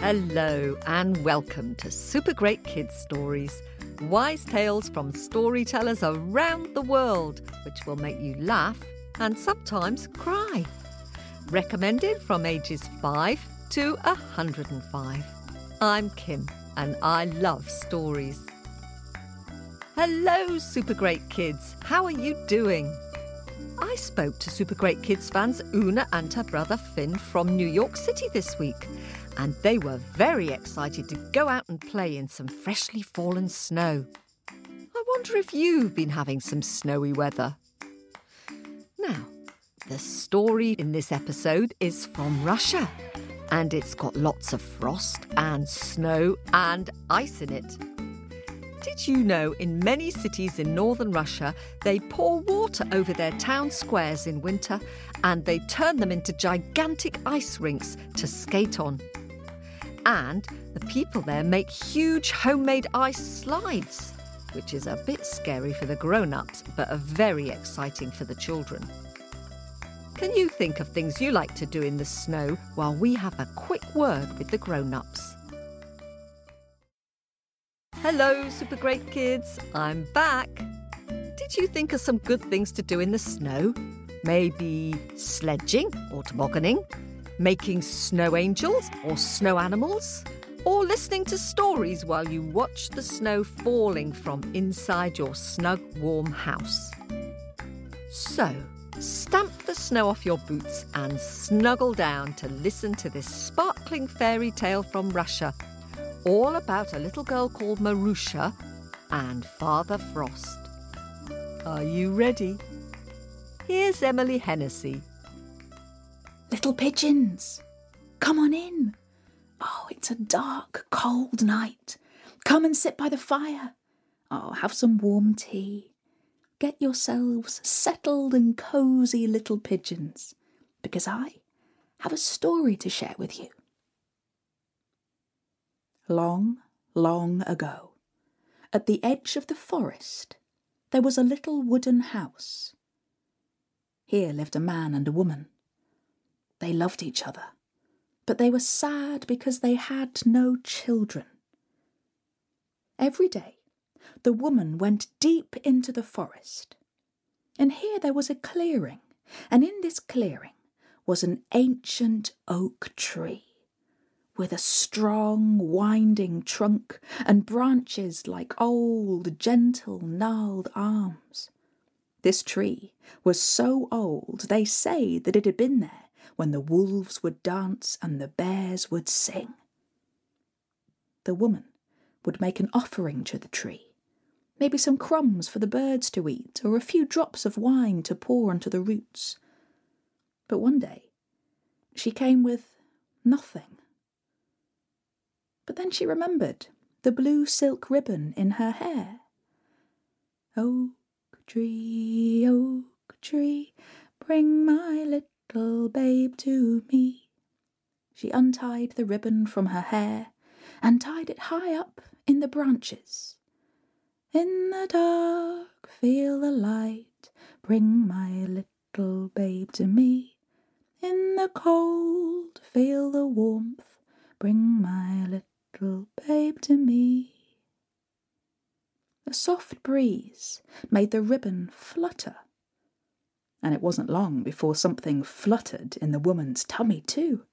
Hello, and welcome to Super Great Kids Stories wise tales from storytellers around the world, which will make you laugh and sometimes cry. Recommended from ages 5 to 105. I'm Kim, and I love stories. Hello, Super Great Kids. How are you doing? I spoke to Super Great Kids fans Una and her brother Finn from New York City this week, and they were very excited to go out and play in some freshly fallen snow. I wonder if you've been having some snowy weather. Now, the story in this episode is from Russia, and it's got lots of frost and snow and ice in it. Did you know in many cities in northern Russia they pour water over their town squares in winter and they turn them into gigantic ice rinks to skate on? And the people there make huge homemade ice slides, which is a bit scary for the grown ups but are very exciting for the children. Can you think of things you like to do in the snow while we have a quick word with the grown ups? Hello, super great kids. I'm back. Did you think of some good things to do in the snow? Maybe sledging or tobogganing, making snow angels or snow animals, or listening to stories while you watch the snow falling from inside your snug, warm house. So, stamp the snow off your boots and snuggle down to listen to this sparkling fairy tale from Russia all about a little girl called Maroosia and Father Frost. Are you ready? Here's Emily Hennessey. Little pigeons, come on in. Oh, it's a dark, cold night. Come and sit by the fire. Oh, have some warm tea. Get yourselves settled and cosy little pigeons, because I have a story to share with you. Long, long ago, at the edge of the forest, there was a little wooden house. Here lived a man and a woman. They loved each other, but they were sad because they had no children. Every day, the woman went deep into the forest, and here there was a clearing, and in this clearing was an ancient oak tree with a strong, winding trunk and branches like old, gentle, gnarled arms. This tree was so old they say that it had been there when the wolves would dance and the bears would sing. The woman would make an offering to the tree, maybe some crumbs for the birds to eat, or a few drops of wine to pour onto the roots. But one day she came with nothing but then she remembered the blue silk ribbon in her hair. Oak tree, oak tree, bring my little babe to me. She untied the ribbon from her hair and tied it high up in the branches. In the dark, feel the light, bring my little babe to me. In the cold, feel the warmth, bring my little little babe to me. A soft breeze made the ribbon flutter, and it wasn't long before something fluttered in the woman's tummy, too.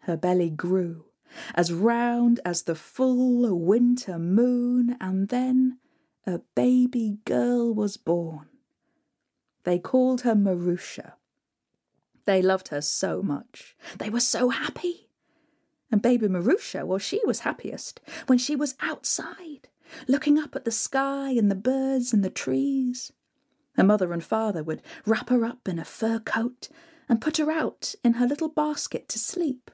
Her belly grew as round as the full winter moon, and then a baby girl was born. They called her Maroosia. They loved her so much. They were so happy. And baby Maroosia, well, she was happiest when she was outside, looking up at the sky and the birds and the trees. Her mother and father would wrap her up in a fur coat and put her out in her little basket to sleep.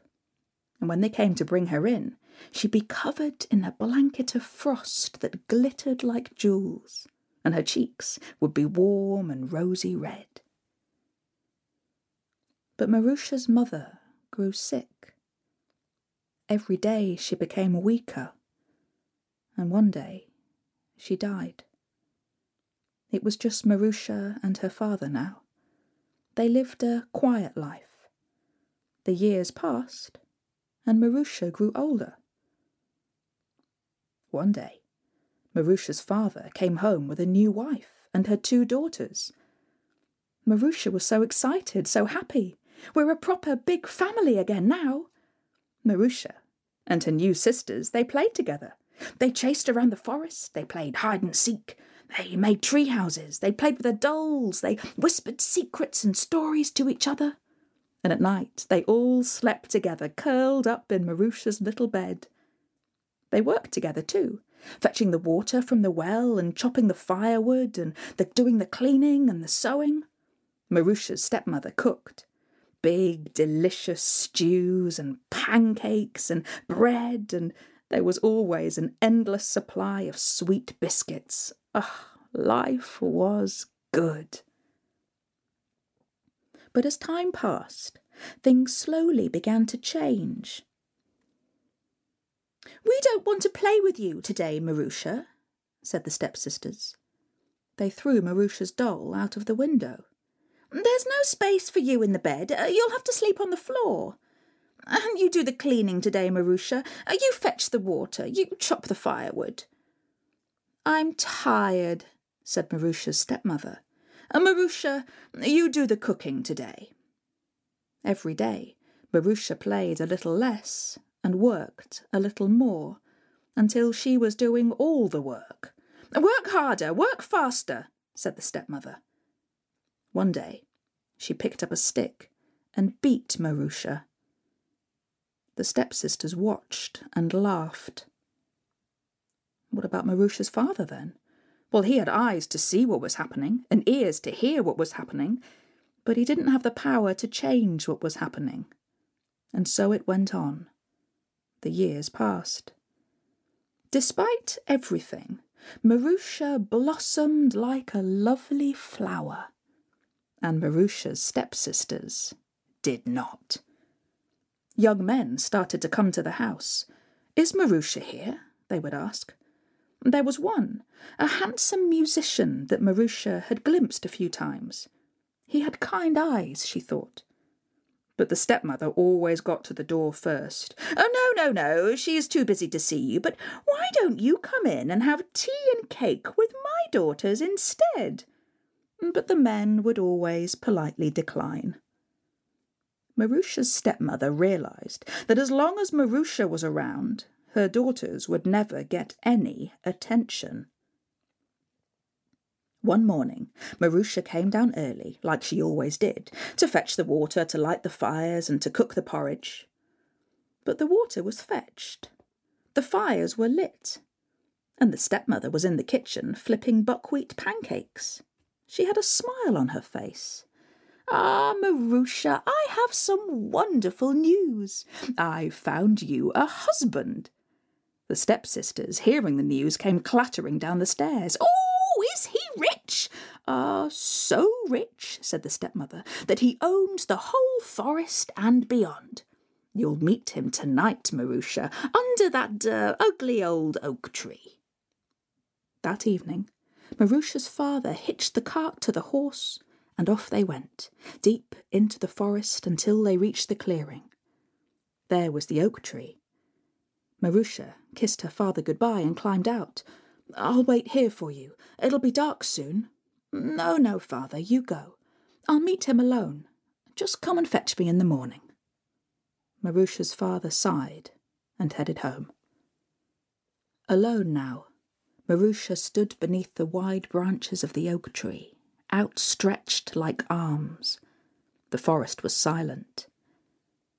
And when they came to bring her in, she'd be covered in a blanket of frost that glittered like jewels, and her cheeks would be warm and rosy red. But Maroosia's mother grew sick Every day she became weaker, and one day she died. It was just Maroosia and her father now. They lived a quiet life. The years passed, and Maroosia grew older. One day, Maroosia's father came home with a new wife and her two daughters. Maroosia was so excited, so happy. We're a proper big family again now. Maroosia and her new sisters, they played together. They chased around the forest, they played hide and seek, they made tree houses, they played with their dolls, they whispered secrets and stories to each other. And at night they all slept together, curled up in Maroosia's little bed. They worked together too, fetching the water from the well and chopping the firewood and the, doing the cleaning and the sewing. Maroosia's stepmother cooked. Big, delicious stews and pancakes and bread, and there was always an endless supply of sweet biscuits. Ah, life was good. But as time passed, things slowly began to change. We don't want to play with you today, Maroosia, said the stepsisters. They threw Maroosia's doll out of the window. There's no space for you in the bed. Uh, you'll have to sleep on the floor. And you do the cleaning today, Maroosia. Uh, you fetch the water. You chop the firewood. I'm tired, said Maroosia's stepmother. Uh, Maroosia, you do the cooking today. Every day, Maroosia played a little less and worked a little more until she was doing all the work. Work harder, work faster, said the stepmother. One day, she picked up a stick and beat Maroosia. The stepsisters watched and laughed. What about Maroosia's father then? Well, he had eyes to see what was happening and ears to hear what was happening, but he didn't have the power to change what was happening. And so it went on. The years passed. Despite everything, Maroosia blossomed like a lovely flower and Maroosia's stepsisters did not. Young men started to come to the house. Is Maroosia here? they would ask. There was one, a handsome musician that Maroosia had glimpsed a few times. He had kind eyes, she thought. But the stepmother always got to the door first. Oh, no, no, no, she is too busy to see you, but why don't you come in and have tea and cake with my daughters instead? But the men would always politely decline. Maroosia's stepmother realized that as long as Maroosia was around, her daughters would never get any attention. One morning, Maroosia came down early, like she always did, to fetch the water, to light the fires, and to cook the porridge. But the water was fetched, the fires were lit, and the stepmother was in the kitchen flipping buckwheat pancakes. She had a smile on her face. Ah, Maroosia, I have some wonderful news. I've found you a husband. The stepsisters, hearing the news, came clattering down the stairs. Oh, is he rich? Ah, uh, so rich, said the stepmother, that he owns the whole forest and beyond. You'll meet him tonight, Maroosia, under that uh, ugly old oak tree. That evening, Maroosia's father hitched the cart to the horse, and off they went, deep into the forest until they reached the clearing. There was the oak tree. Maroosia kissed her father goodbye and climbed out. I'll wait here for you. It'll be dark soon. No, no, father, you go. I'll meet him alone. Just come and fetch me in the morning. Maroosia's father sighed and headed home. Alone now, Maroosia stood beneath the wide branches of the oak tree, outstretched like arms. The forest was silent.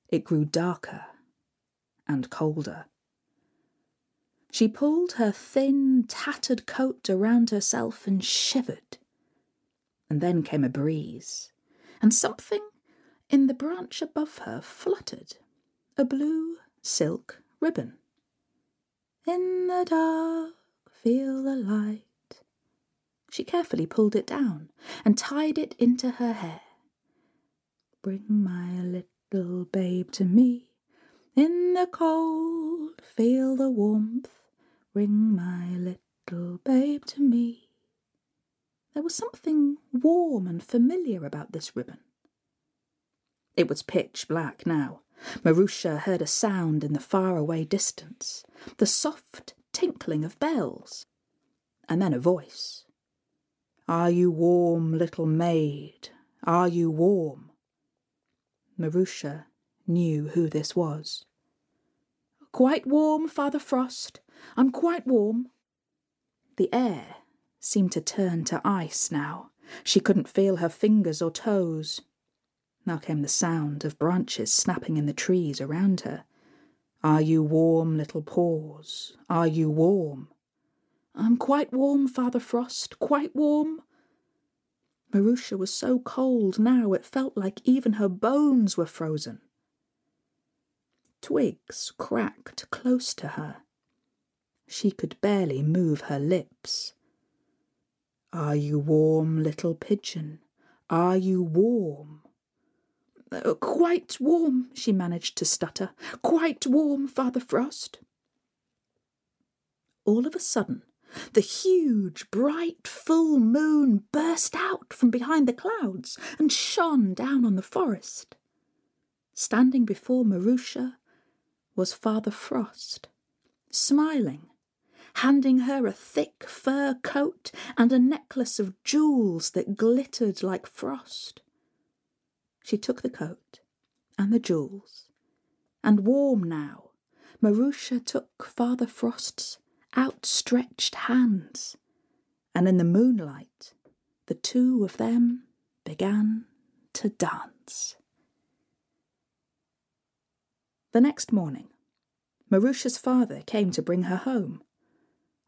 It grew darker and colder. She pulled her thin, tattered coat around herself and shivered. And then came a breeze, and something in the branch above her fluttered a blue silk ribbon. In the dark, feel the light. She carefully pulled it down and tied it into her hair. Bring my little babe to me. In the cold, feel the warmth. Bring my little babe to me. There was something warm and familiar about this ribbon. It was pitch black now. Maroosia heard a sound in the far-away distance, the soft tinkling of bells, and then a voice. Are you warm, little maid? Are you warm? Maroosia knew who this was. Quite warm, Father Frost. I'm quite warm. The air seemed to turn to ice now. She couldn't feel her fingers or toes. Now came the sound of branches snapping in the trees around her. Are you warm, little paws? Are you warm? I'm quite warm, Father Frost, quite warm. Maroosia was so cold now it felt like even her bones were frozen. Twigs cracked close to her. She could barely move her lips. Are you warm, little pigeon? Are you warm? Uh, quite warm, she managed to stutter. Quite warm, Father Frost. All of a sudden, the huge, bright, full moon burst out from behind the clouds and shone down on the forest. Standing before Maroosia was Father Frost, smiling, handing her a thick fur coat and a necklace of jewels that glittered like frost. She took the coat and the jewels, and warm now, Maroosia took Father Frost's outstretched hands, and in the moonlight, the two of them began to dance. The next morning, Maroosia's father came to bring her home.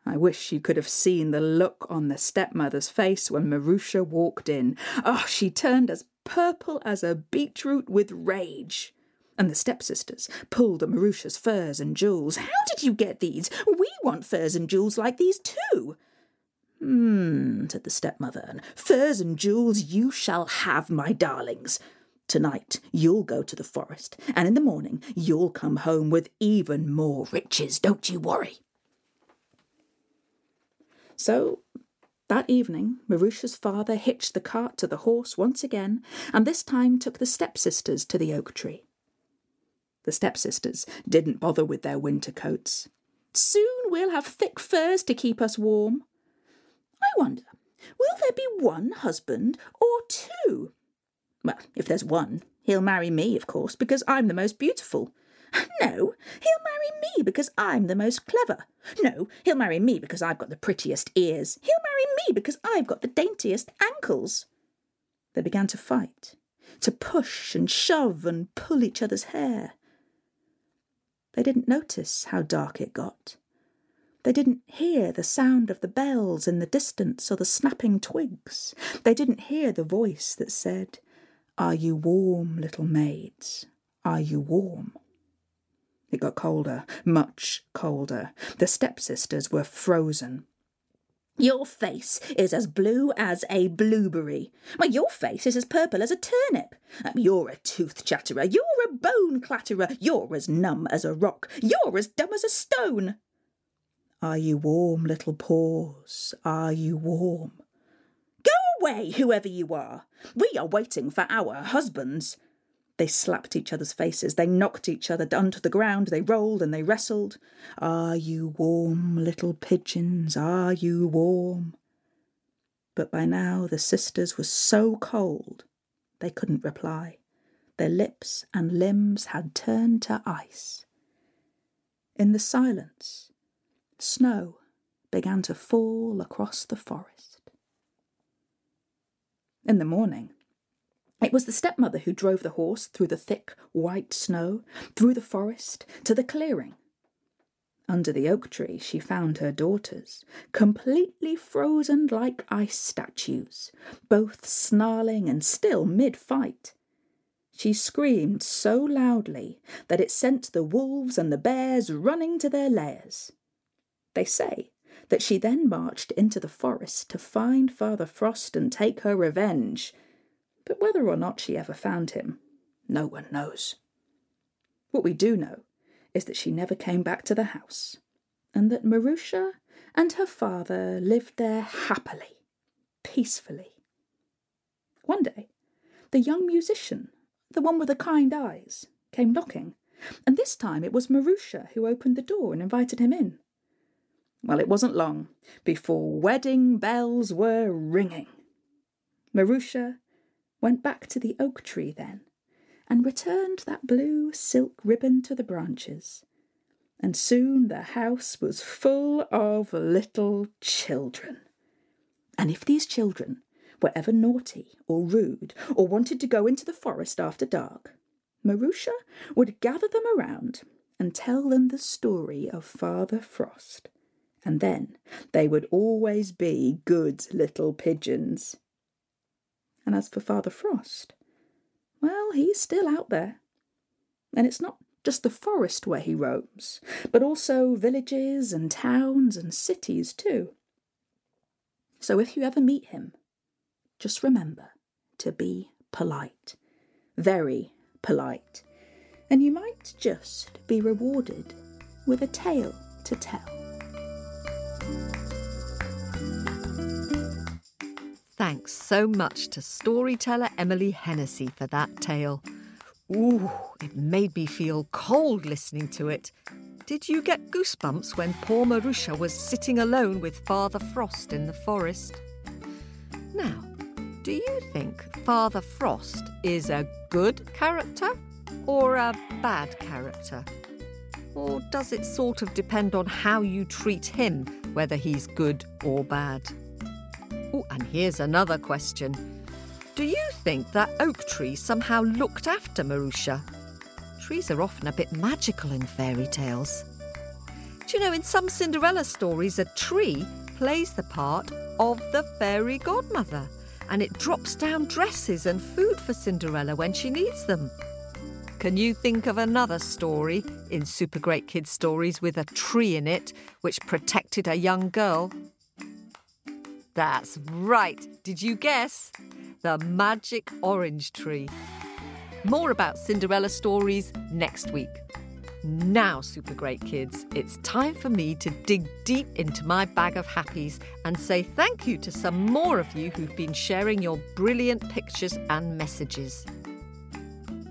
I wish you could have seen the look on the stepmother's face when Maroosia walked in. Oh, she turned as purple as a beetroot with rage. And the stepsisters pulled at Maroosia's furs and jewels. How did you get these? We want furs and jewels like these too. Hmm, said the stepmother, and furs and jewels you shall have, my darlings. Tonight you'll go to the forest, and in the morning you'll come home with even more riches, don't you worry. So that evening, Maroosia's father hitched the cart to the horse once again, and this time took the stepsisters to the oak tree. The stepsisters didn't bother with their winter coats. Soon we'll have thick furs to keep us warm. I wonder, will there be one husband or two? Well, if there's one, he'll marry me, of course, because I'm the most beautiful. No, he'll marry me because I'm the most clever. No, he'll marry me because I've got the prettiest ears. He'll marry me because I've got the daintiest ankles. They began to fight, to push and shove and pull each other's hair. They didn't notice how dark it got. They didn't hear the sound of the bells in the distance or the snapping twigs. They didn't hear the voice that said, Are you warm, little maids? Are you warm? It got colder, much colder. The stepsisters were frozen. Your face is as blue as a blueberry. Why, your face is as purple as a turnip. Um, you're a tooth chatterer. You're a bone clatterer. You're as numb as a rock. You're as dumb as a stone. Are you warm, little paws? Are you warm? Go away, whoever you are. We are waiting for our husbands. They slapped each other's faces, they knocked each other down to the ground, they rolled and they wrestled. Are you warm, little pigeons? Are you warm? But by now the sisters were so cold they couldn't reply. Their lips and limbs had turned to ice. In the silence, snow began to fall across the forest. In the morning, it was the stepmother who drove the horse through the thick white snow, through the forest, to the clearing. Under the oak tree, she found her daughters, completely frozen like ice statues, both snarling and still mid fight. She screamed so loudly that it sent the wolves and the bears running to their lairs. They say that she then marched into the forest to find Father Frost and take her revenge but whether or not she ever found him, no one knows. What we do know is that she never came back to the house, and that Maroosia and her father lived there happily, peacefully. One day, the young musician, the one with the kind eyes, came knocking, and this time it was Maroosia who opened the door and invited him in. Well, it wasn't long before wedding bells were ringing. Maroosia went back to the oak tree then and returned that blue silk ribbon to the branches. And soon the house was full of little children. And if these children were ever naughty or rude or wanted to go into the forest after dark, Maroosia would gather them around and tell them the story of Father Frost and then they would always be good little pigeons. And as for Father Frost, well, he's still out there. And it's not just the forest where he roams, but also villages and towns and cities too. So if you ever meet him, just remember to be polite, very polite, and you might just be rewarded with a tale to tell. Thanks so much to storyteller Emily Hennessey for that tale. Ooh, it made me feel cold listening to it. Did you get goosebumps when poor Maroosia was sitting alone with Father Frost in the forest? Now, do you think Father Frost is a good character or a bad character? Or does it sort of depend on how you treat him, whether he's good or bad? Oh, and here's another question. Do you think that oak tree somehow looked after Maroosia? Trees are often a bit magical in fairy tales. Do you know, in some Cinderella stories, a tree plays the part of the fairy godmother and it drops down dresses and food for Cinderella when she needs them. Can you think of another story in Super Great Kids Stories with a tree in it which protected a young girl? That's right. Did you guess? The magic orange tree. More about Cinderella stories next week. Now, Super Great Kids, it's time for me to dig deep into my bag of happies and say thank you to some more of you who've been sharing your brilliant pictures and messages.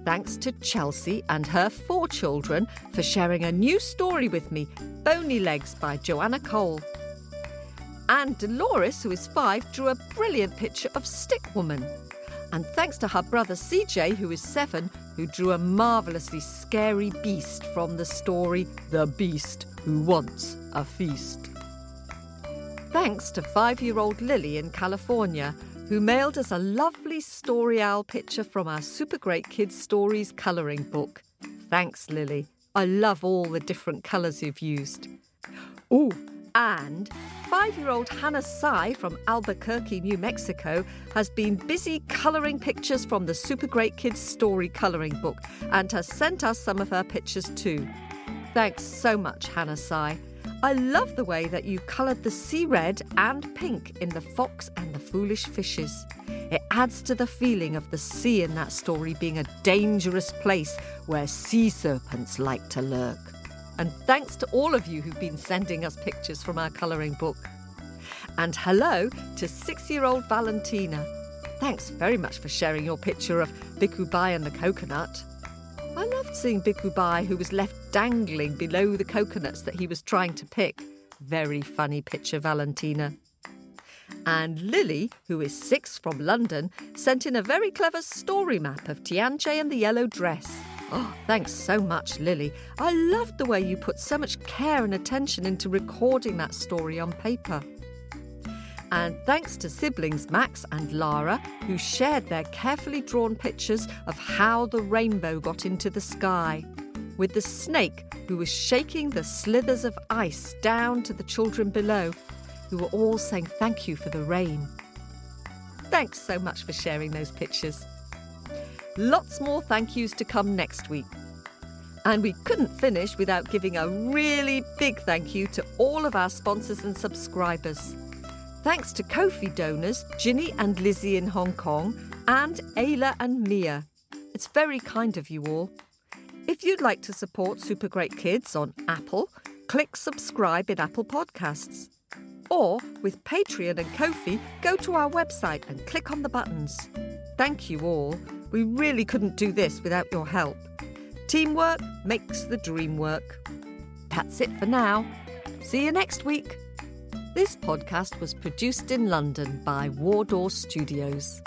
Thanks to Chelsea and her four children for sharing a new story with me, Bony Legs by Joanna Cole. And Dolores, who is five, drew a brilliant picture of Stick Woman. And thanks to her brother CJ, who is seven, who drew a marvellously scary beast from the story The Beast Who Wants a Feast. Thanks to five year old Lily in California, who mailed us a lovely story owl picture from our Super Great Kids Stories colouring book. Thanks, Lily. I love all the different colours you've used. Oh, and five year old Hannah Sai from Albuquerque, New Mexico, has been busy colouring pictures from the Super Great Kids Story colouring book and has sent us some of her pictures too. Thanks so much, Hannah Sai. I love the way that you coloured the sea red and pink in The Fox and the Foolish Fishes. It adds to the feeling of the sea in that story being a dangerous place where sea serpents like to lurk. And thanks to all of you who've been sending us pictures from our colouring book. And hello to six year old Valentina. Thanks very much for sharing your picture of Bikubai and the coconut. I loved seeing Bikubai, who was left dangling below the coconuts that he was trying to pick. Very funny picture, Valentina. And Lily, who is six from London, sent in a very clever story map of Tianjie and the yellow dress. Oh, thanks so much, Lily. I loved the way you put so much care and attention into recording that story on paper. And thanks to siblings Max and Lara, who shared their carefully drawn pictures of how the rainbow got into the sky, with the snake who was shaking the slithers of ice down to the children below, who were all saying thank you for the rain. Thanks so much for sharing those pictures. Lots more thank yous to come next week. And we couldn't finish without giving a really big thank you to all of our sponsors and subscribers. Thanks to Ko-fi donors Ginny and Lizzie in Hong Kong and Ayla and Mia. It's very kind of you all. If you'd like to support Super Great Kids on Apple, click subscribe in Apple Podcasts. Or with Patreon and Ko-fi, go to our website and click on the buttons. Thank you all. We really couldn't do this without your help. Teamwork makes the dream work. That's it for now. See you next week. This podcast was produced in London by Wardour Studios.